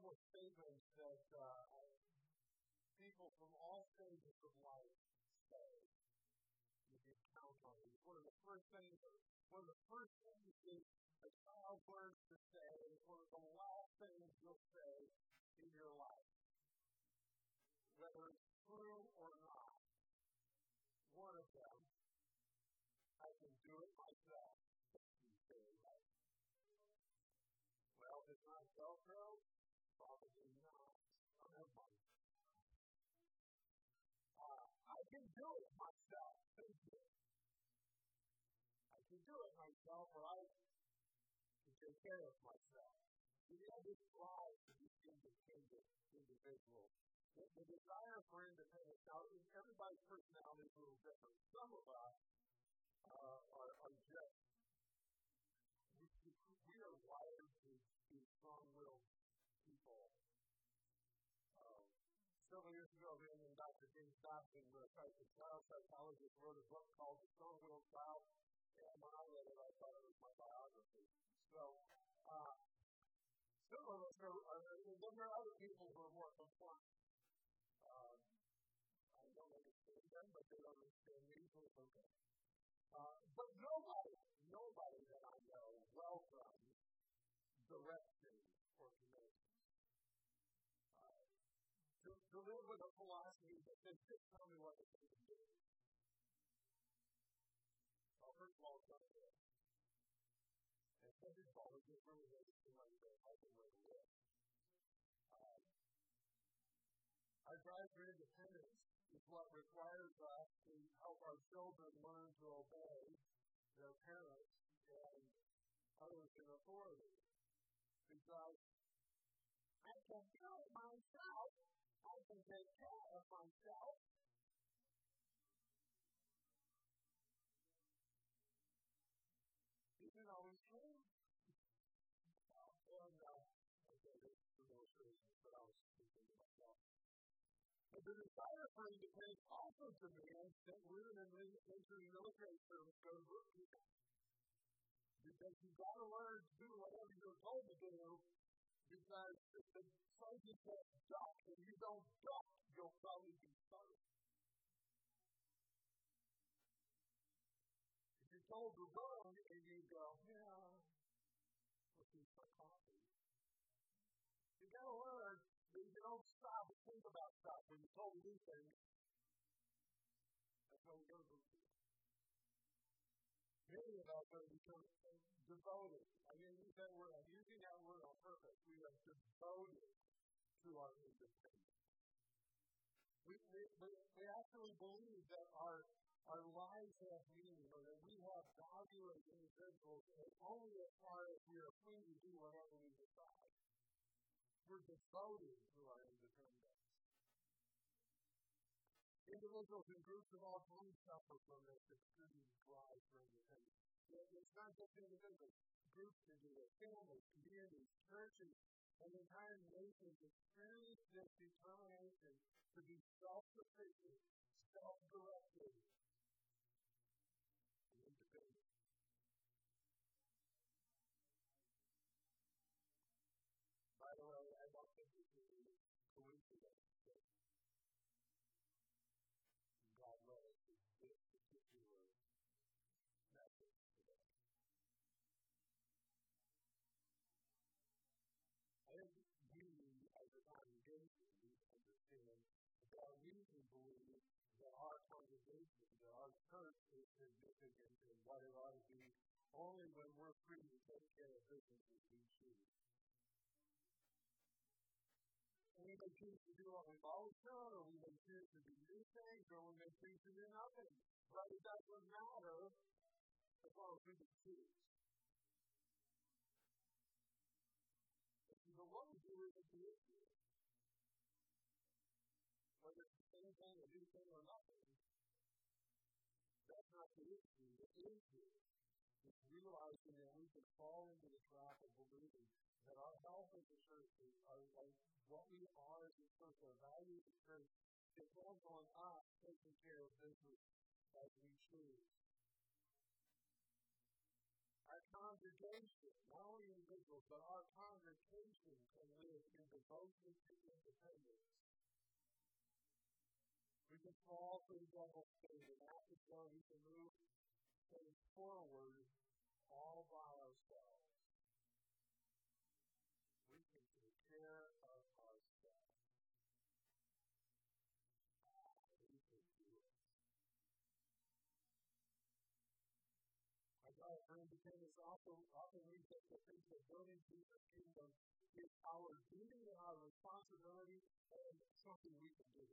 couple statements that uh, people from all stages of life say. You can count on these. One of the first things, one of the first things is a child learns to say, one of the last things you'll say in your life. I can take care of myself. We have this drive to be independent individuals. The, the desire for independence, now, everybody's personality is a little different. Some of us uh, are, are just, we, we are wired to be strong-willed people. Um, several years ago, me and Dr. James Dobson, the child psychologist, wrote a book called The Strong-Willed Child. And I thought it was my biography. So, uh, us are, are, then there are other people who are more compliant. Uh, I don't understand them, but they don't understand me, so it's okay. Uh, but nobody, nobody that I know welcomes direction or commitment. Uh, to, to live with a philosophy that says, just tell me what to do. It really makes it like the healthy way. Um, our drive for independence is what requires us to help our children learn to obey their parents and others in authority. Because I can do it myself, I can take care of myself. The desire for independence also demands that women and men entering military service go to work people. Because you've got to learn to do whatever you're told to do, because if the sergeant says duck and you don't duck, you'll probably be starved. If you're told to run to do things. That's how we go through Many of us are become devoted. I mean, use that word. I'm using that word on purpose. We are devoted to our independence. We, we, we actually believe that our, our lives have meaning or that we have value as individuals and only as far as we are free to do whatever we decide. We're devoted to our independence. Individuals and groups of all kinds suffer from this extreme drive for independence. It's not just individuals. Groups can do it. Families, communities, churches, and entire nations experience this determination to be self-sufficient, self-directed, congregation, that our church is significant and what it ought to be only when we're free to take care of business as we choose. We may choose to do what we've always done, or we may choose to do new things, or we may choose to do nothing. But it doesn't matter as long as we can choose. Not the issue. Is realizing that we can fall into the trap of believing that our health as a church is our, like what we are as a church, our value as a church, depends on us taking care of business as we choose. Our, congregation, not only individuals, but our congregation can live in devotion to independence. We can fall for the devil's bait, and after so, we can move things forward all by ourselves. We can take care of ourselves. We can do it. Our God for independence often, often leads us to think that building Jesus' kingdom is our duty and our responsibility and something we can do.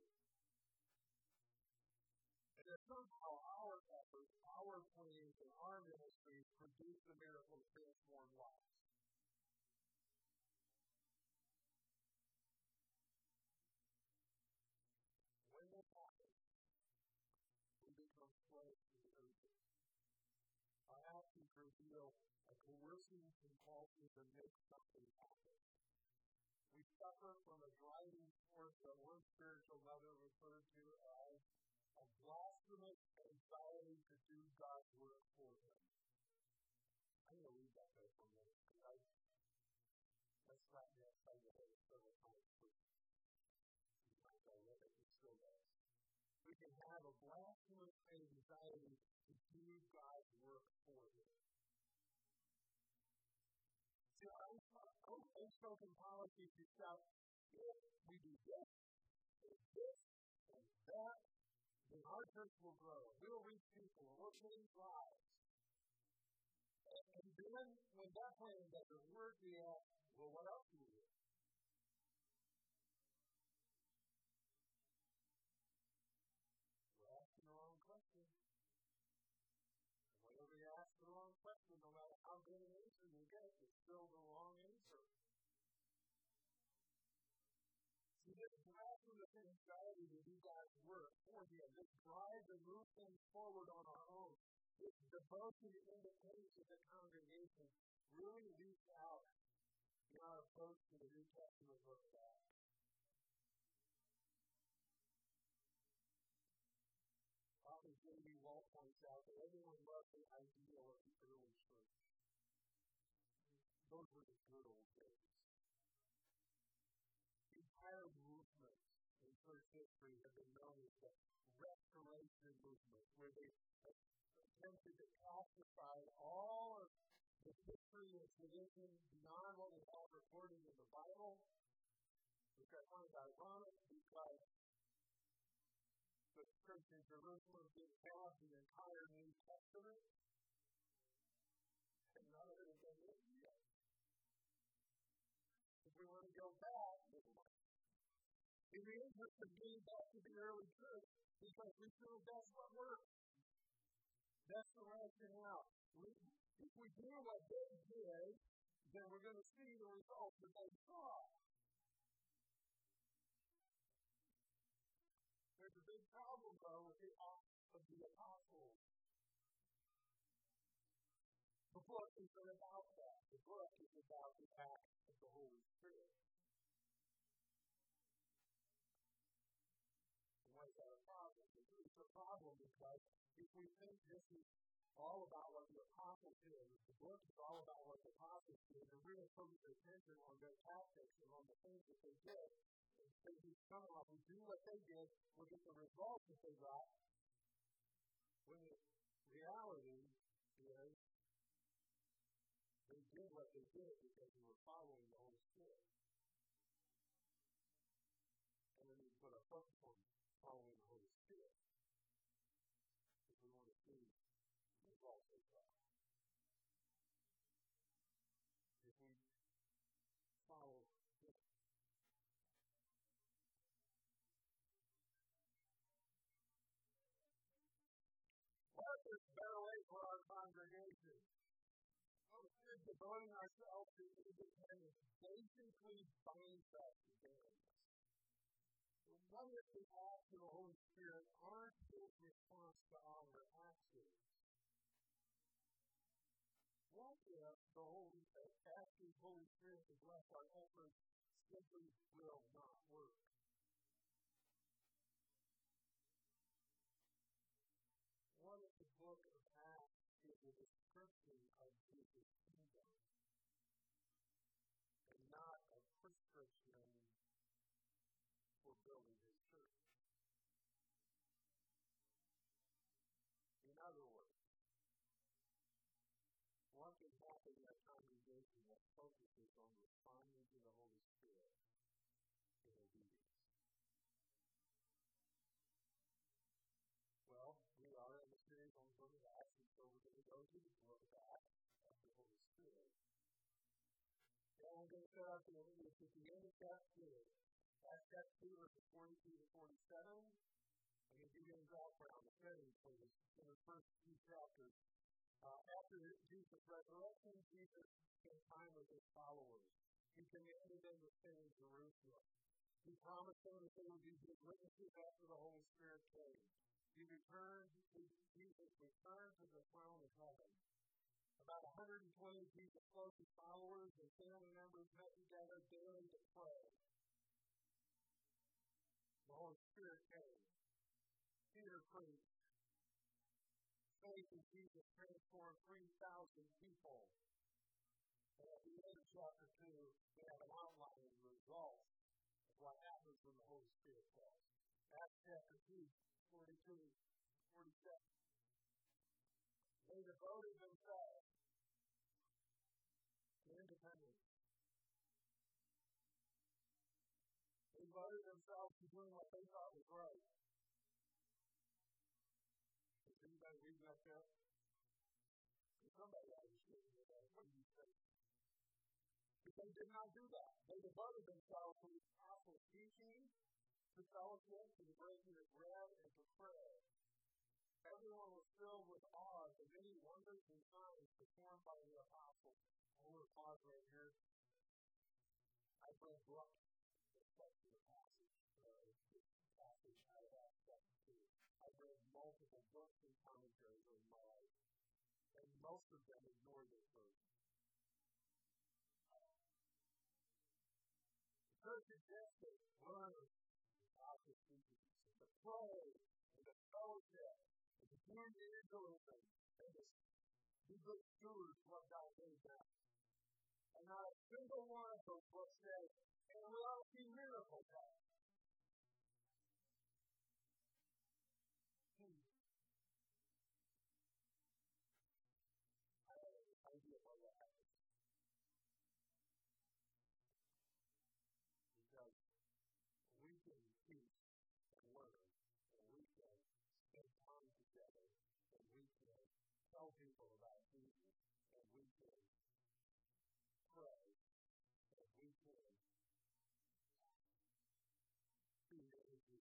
That somehow our efforts, our plans, and our ministries produce the miracle of transformed lives. When that happens, we become slaves to the urges. Our actions reveal a coercive compulsion to make something happen. We suffer from a driving force that one spiritual mother referred to as a blasphemous anxiety to do God's work for them. I'm going to read that there for a minute. I, that's not me. To read it several times. Sometimes I read it, it still does. We can have a blasphemous anxiety to do God's work for them. See, unspoken policies is shout, if we do this, and this, and that, then our church will grow. We'll reach people, we'll change lives. And then, when that plan doesn't work, we ask, well, what else do we do? We're asking the wrong question. Whenever you ask the wrong question, no matter how good an answer you get, it's still the wrong answer. Blasphemous anxiety to do God's work for Him, this drive to move things forward on our own, this devotion the independence of the congregation really leads out in our approach to the New Testament book of Acts. Author J.D. Walt points out that everyone loved the ideal of the early church. Those were the good old days history have been known as the Restoration Movement, where they attempted to classify all of the history and tradition beyond what we have recorded in the Bible, which I find ironic because the church in Jerusalem didn't have the entire New Testament, interest of getting back to the early church, because we feel that's what works. That's the rationale. If we do what they did, then we're going to see the results that they saw. There's a big problem, though, with the Acts of the Apostles. The book isn't about that. The book is about the act of the Holy Spirit. Problem because if we think this is all about what the apostles did, if the book is all about what the apostles did, and going focus attention on their tactics and on the things that they did, and say come we do what they did, we'll get the results that they got. When the reality is they did what they did because they were following the Holy Spirit. Is a better way for our congregation? Well, it's devoting ourselves to independence basically binds us together the acts of the Holy Spirit aren't His response to our actions? What if the Holy uh, asking Holy Spirit to bless our efforts simply will not work? And going to start off at the end of chapter 2. Acts chapter 2, verses 42 to 47. I'm going to give you a background, the setting this in the first few chapters. Uh, after Jesus' resurrection, Jesus spent time with his followers. He commanded them to stay in Jerusalem. He promised them that they would be his witnesses after the Holy Spirit came. He returned, Jesus returned to the throne of heaven. About 120 of Jesus' closest followers and family members met together daily to pray. The Holy Spirit came. Peter preached. Faith in Jesus transformed 3,000 people. And at the end of chapter 2, we have an outline of the results of what happens when the Holy Spirit falls. Acts chapter 2, 42, 47. They devoted themselves doing what they thought was right. Is anybody reading that there? Somebody to say that. What do you say? But they did not do that. They devoted themselves to the apostles' teaching, to fellowship, to the breaking of bread, and to prayer. Everyone was filled with awe at the many wonders and signs performed by the apostles. I to pause right here. I've read books most of them ignore this verse. The church existed, learn, the apostles' teachings, the pray, and the fellowship, born evangelism and to be good stewards of what God gave them. And not a single one of those books says,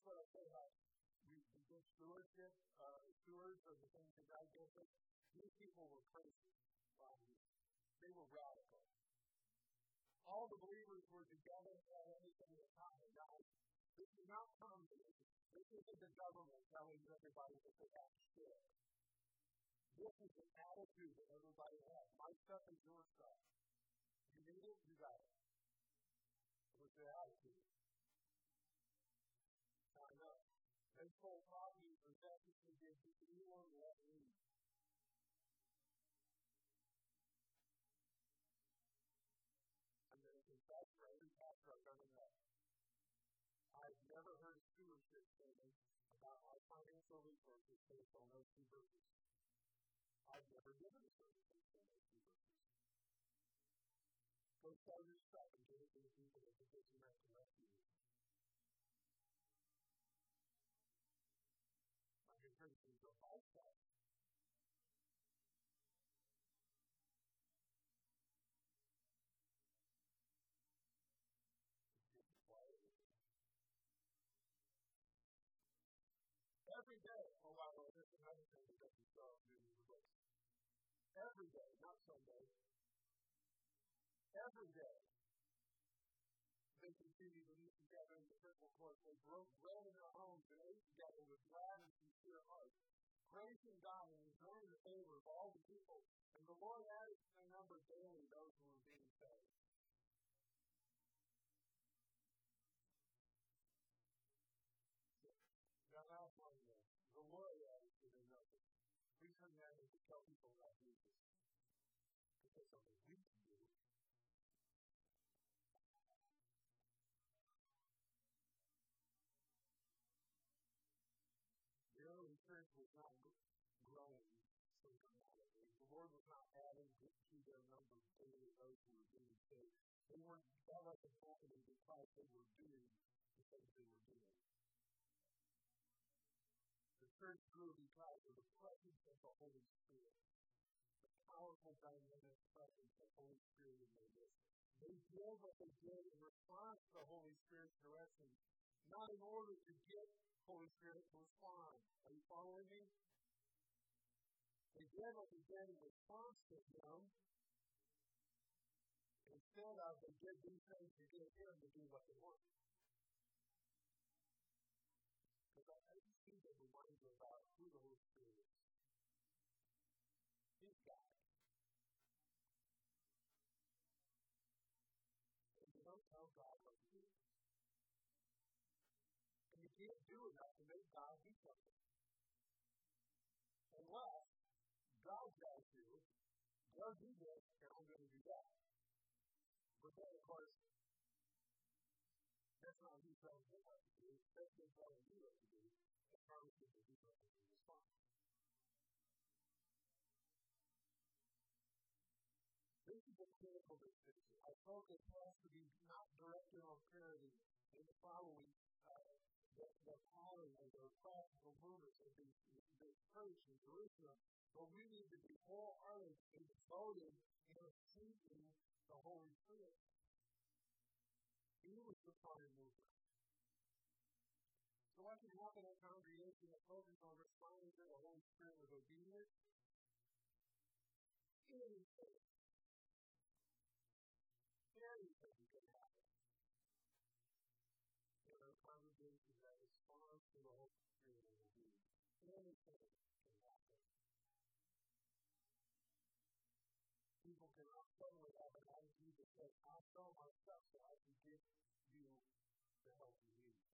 notice what I said about we, we good stewardship, uh, stewards of the things that God gives us? These people were crazy. Um, they were radical. All the believers were together had everything in common. Now, this is not communism. This isn't the government telling everybody that they have to share. This is an attitude that everybody has. My stuff is your stuff. You need it, you got it. It was their attitude. They told Robbie for decades to give to let me. I'm going to confess for every pastor I've ever met. I've never heard a stewardship statement about our financial resources based on those two verses. I've never given a service based on those two verses. Go sell your stuff and give it to the people that position that to rescue Every day, oh wow, well, there's another thing that doesn't up in the books. every day, not Sunday, every day, they continued to meet together in the temple courts. They broke bread in their homes and ate together with glad and sincere hearts, praising God and enjoying the favor of all the people. And the Lord added to their number daily those who were being saved. Now, last one, the Lord added to their number. We turn that to tell people about Jesus. Because something we can those who were being saved. They weren't, that wasn't because they were doing the things they were doing. The church grew because of the presence of the Holy Spirit. The powerful dynamic presence of the Holy Spirit in their midst. They did what they did in response to the Holy Spirit's direction, not in order to get Holy Spirit to respond. Are you following me? They did what they did in response to Him. Instead of, they did these things to get Him to do what they want. Because I, I just think that reminds you about who the Holy Spirit is. He's God. And you don't tell God what to do And you can't do enough to make God do something. Unless God tells you, go do course, that's not who tells what to do. That's telling you what to do. To. This is a critical distinction. Our focus has to be not directed on parity in the following uh, the, the pattern and the practical movements of the, the church in Jerusalem, but we need to be wholehearted and devoted in seeking the Holy Spirit. He was the prime mover. So what can happen in a congregation that focuses on responding to the Holy Spirit with obedience? Anything. Anything can happen. In a congregation to the Holy Spirit and obedience. Anything can happen. People can suddenly have an says, I'll sell myself so I can give you the help you need.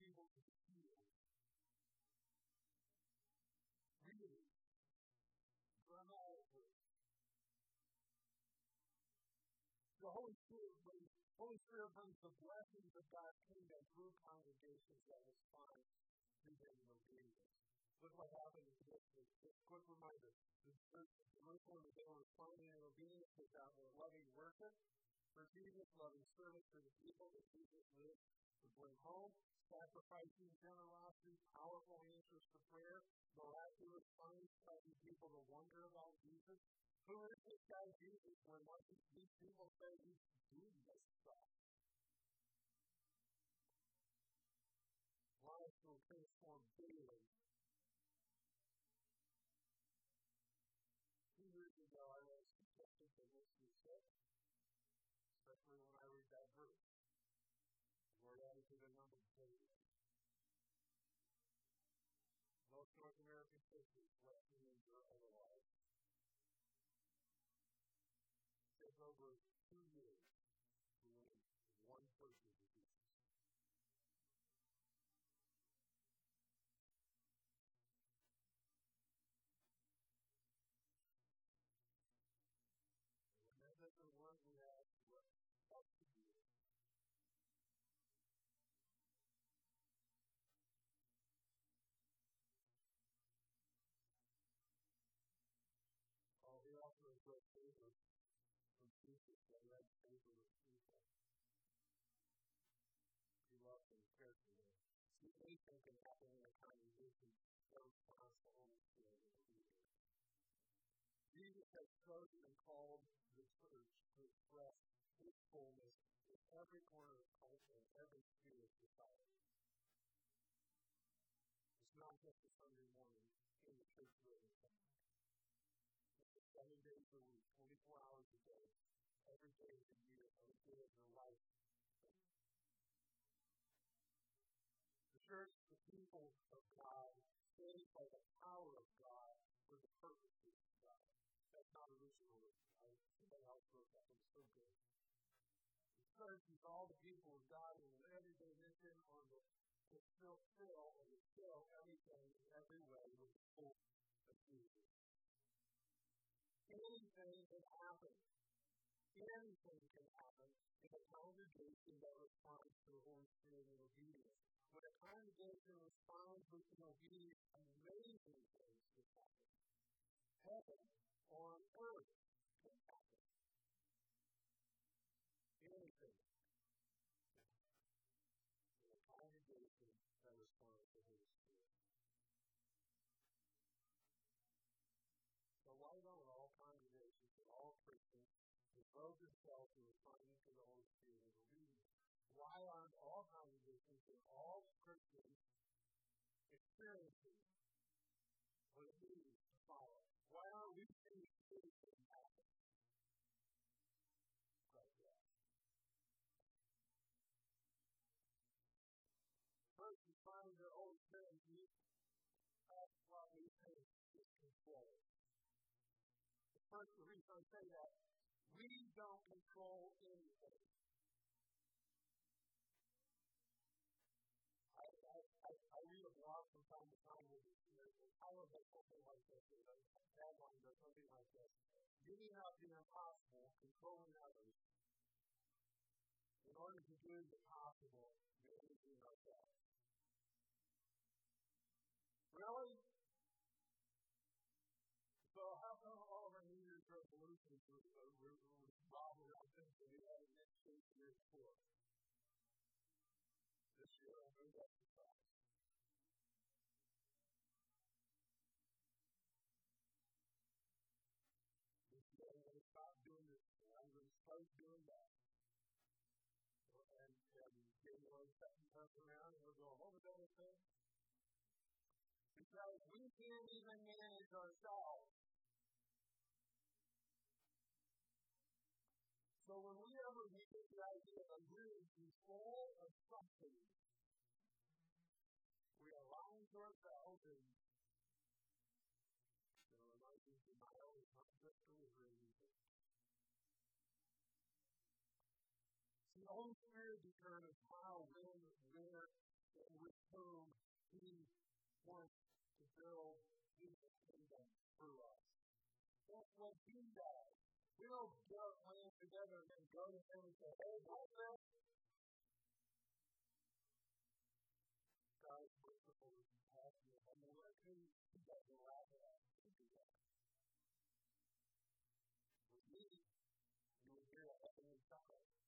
People can feel really dramatically. The Holy Spirit brings Holy Spirit brings the blessings of God's kingdom through congregations that respond to in obedience. Look what happened in this. Just a quick reminder. The church of Jerusalem, they were responding in obedience to God. They loving worship for Jesus, loving service to the people that Jesus lived to bring home, sacrificing generosity, powerful answers to prayer, miraculous signs causing people to wonder about Jesus. Who is this guy Jesus when what these people say he's doing this stuff? Lives will transform daily. Especially when I read that verse. Lord added to the number daily. Most North American churches left me or otherwise led favor with people. Loved them carefully. See, anything can happen in a congregation that responds to Holy Spirit as a leader. Jesus has chosen and called the church to express his fullness in every corner of culture, and every sphere of society. It's not just a Sunday morning in the church building. Seven days a week, 24 hours a day, every day of the year, every day of your life. The church, the people of God, saved by the power of God for the purposes of God. That's not original. I, somebody else wrote that. It was so good. The church is all the people of God in everyday mission on the to fulfill Anything can happen in a congregation that responds to the Holy Spirit in obedience. When a congregation responds with an obedience, amazing things can happen. Heaven on earth can happen. Anything congregation that responds to the Holy Spirit. Devote themselves to responding to the Holy Spirit in obedience? Why aren't all congregations and all Christians experiencing what it means to follow? Why aren't we seeing anything happen? Right there. First, you find the Holy Spirit in you. That's why we say is control. The first reason I say that, we don't control anything. I, I, I, I read a blog from time to time with the power of something like this, a tagline or something like this. Giving up the impossible, controlling others, in order to do the possible, managing ourselves. Doing doing. And, and January 2nd comes around and? Because we can't even manage ourselves. So when we ever get the idea of being control of something, to ourselves and you know, like denial is not just delivery either. The Holy Spirit determines how, when, where, and with whom He wants to build His kingdom through us. That's what He does. We don't get our plans together and then go to Him and say, hey, what's this? Compassionate. I'm going to let Him, He doesn't allow that to do that. With me, you will hear a heavenly child.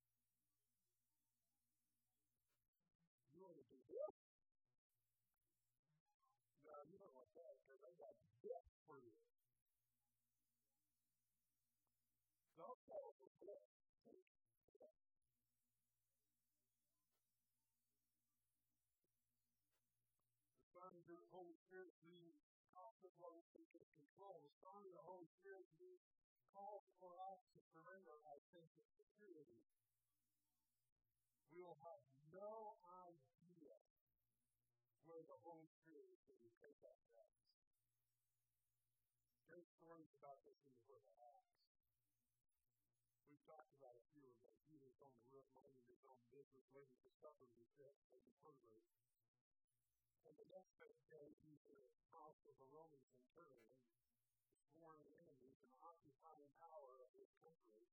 Constant love and control. The Son and the Holy Spirit means for us to surrender our sense of security. We will have no idea where the Holy Spirit is going to take us next. There's stories about this in the book of Acts. We've talked about a few of them. Peter's on the road minding his own business, waiting for supper to be hungry. And the next he's in the house of a Roman centurion, foreign enemies and occupying power of his country,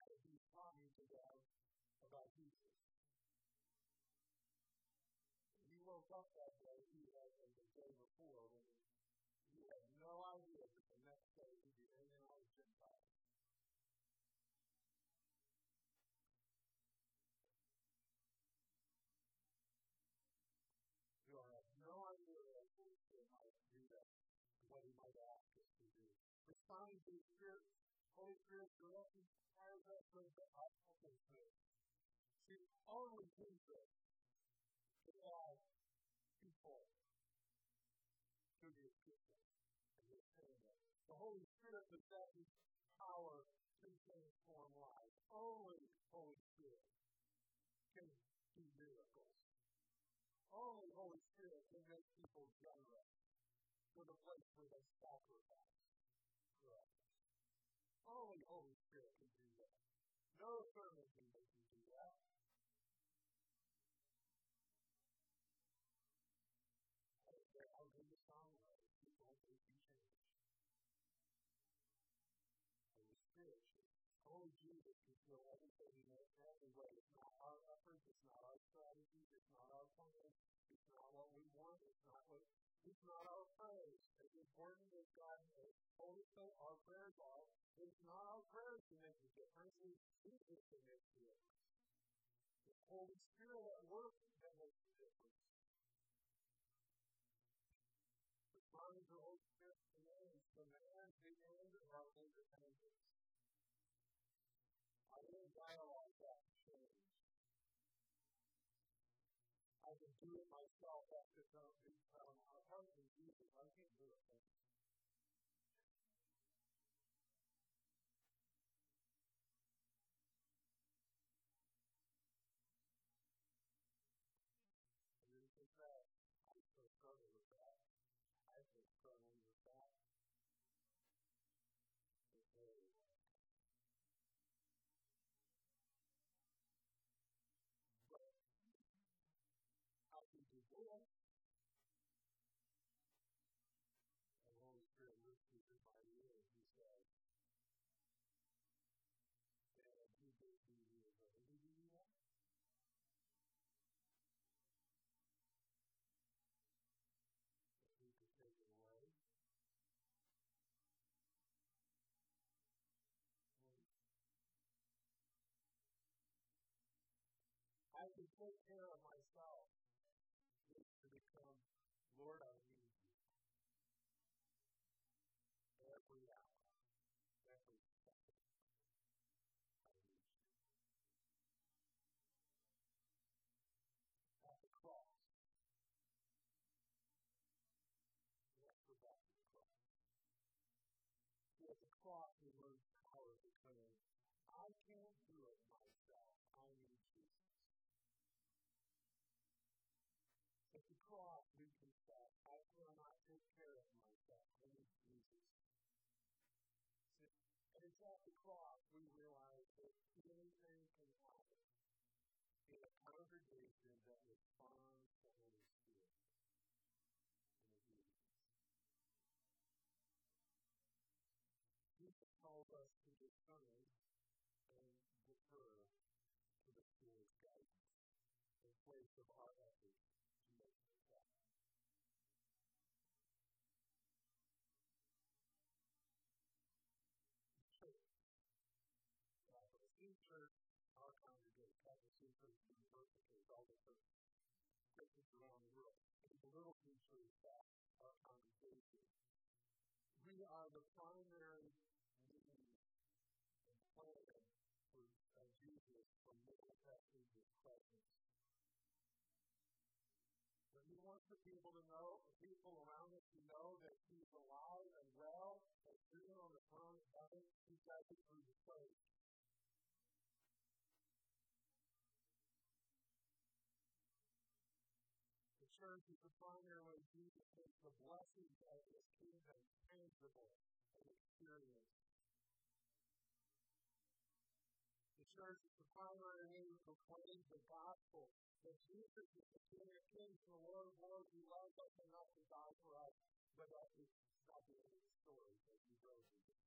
and he's talking to them about Jesus. Holy Spirit's direction requires us to the opposite thing. See, only Jesus can add people to the epistles. understand it. The Holy Spirit possesses power to transform lives. Only Holy Spirit can do miracles. Only Holy Spirit can make people generous to the place where they sacrifice. Oh, only Holy Spirit can do that. No sermon can make you do that. How good the song was. People can be changed. Holy Spirit only Jesus can fill everything in every way. It's not our efforts, it's not our strategies, it's not our plan, it's not what we want, it's not what it's not our prayers. As important as God told us that our prayers are, it's not our prayers to make the difference, it's Jesus to make the difference. It's Holy Spirit at work that makes the difference. Of the Holy Spirit commands demand the end of our independence. Our inner dialogue has changed. I can do it myself after some become apart from Jesus. I can't do it. And the Holy Spirit whispers in my ear and he says, and he did he is able to do that. If he could take it away. I can take care of myself congregation that responds to Holy Spirit in obedience. Jesus calls us to discern and defer to the Spirit's guidance in place of our efforts A that our congregation. We are the primary need and plan for uh, Jesus from middle to presence. But he wants the people to know, the people around us to know that he's alive and well, and sitting on the throne of heaven, he's got it through the faith. The primary Jesus makes the blessings of his kingdom tangible and experienced. The church is the primary way to proclaim the gospel that Jesus is the King of Kings the Lord of Lords who loves us enough to die for us, but that is not the end of the story that he rose again. And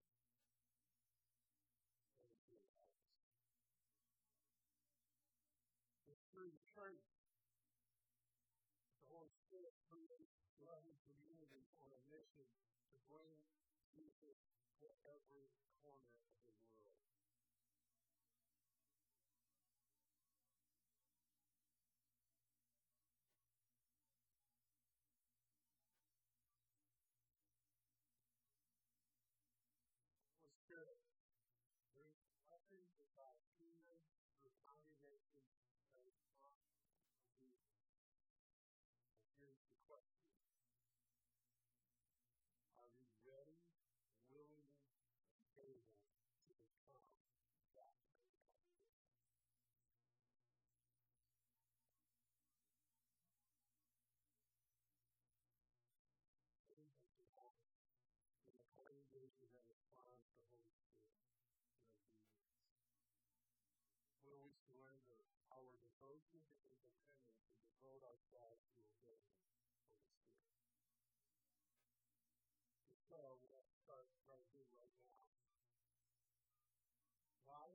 mission to bring Jesus to every corner of the world. Devote ourselves to obeying Holy Spirit? If so, to start right here, right now. Why?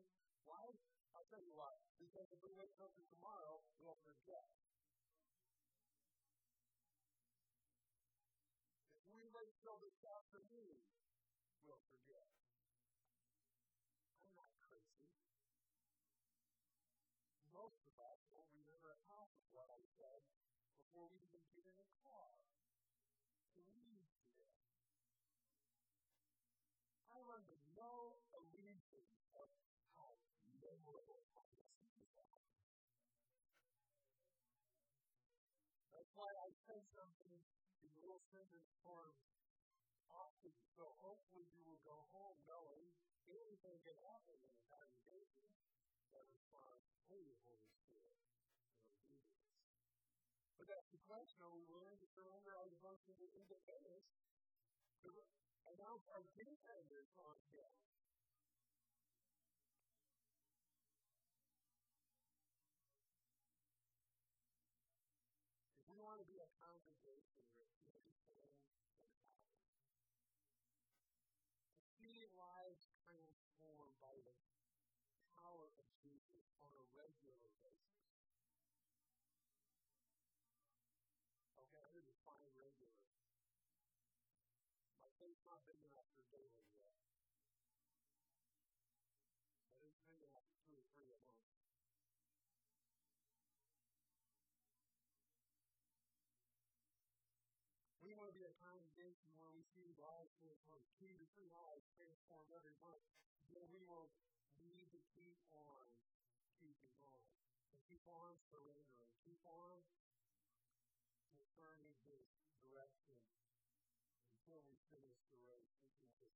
Why? I'll tell you why. Because if we wait until tomorrow, we'll forget. If we wait till this afternoon, we'll forget. Why I say something in little sentence form often. So hopefully you will go home knowing anything can happen in a congregation that responds the Holy Spirit in obedience. But that's the question, are we willing to surrender our devotion to independence to announce our dependence on Him? Faith's not big enough for. But it's big enough for two or three a month. We want to be a congregation where we see lives transformed, two to three lives transformed every month. Then we will need to keep on keeping on. And keep on surrendering. Keep on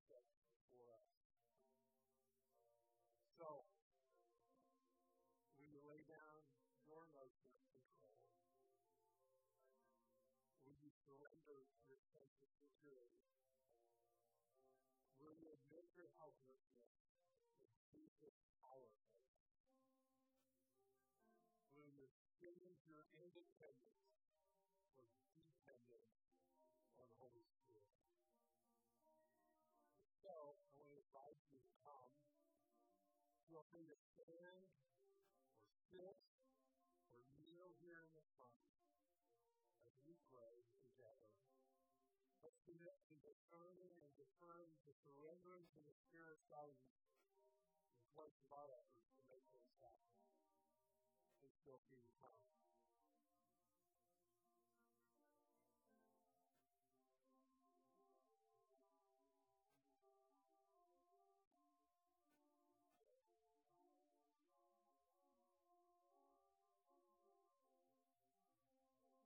the before us. So, we lay down your of control. Will you surrender your sense of security? Will you admit your helplessness and Jesus powerful? Will you change your independence free to stand or sit or kneel here in the front as we pray together. Let's commit to discerning and deferring to surrendering to the Spirit's guidance in place of our efforts to make things happen. Please feel free to.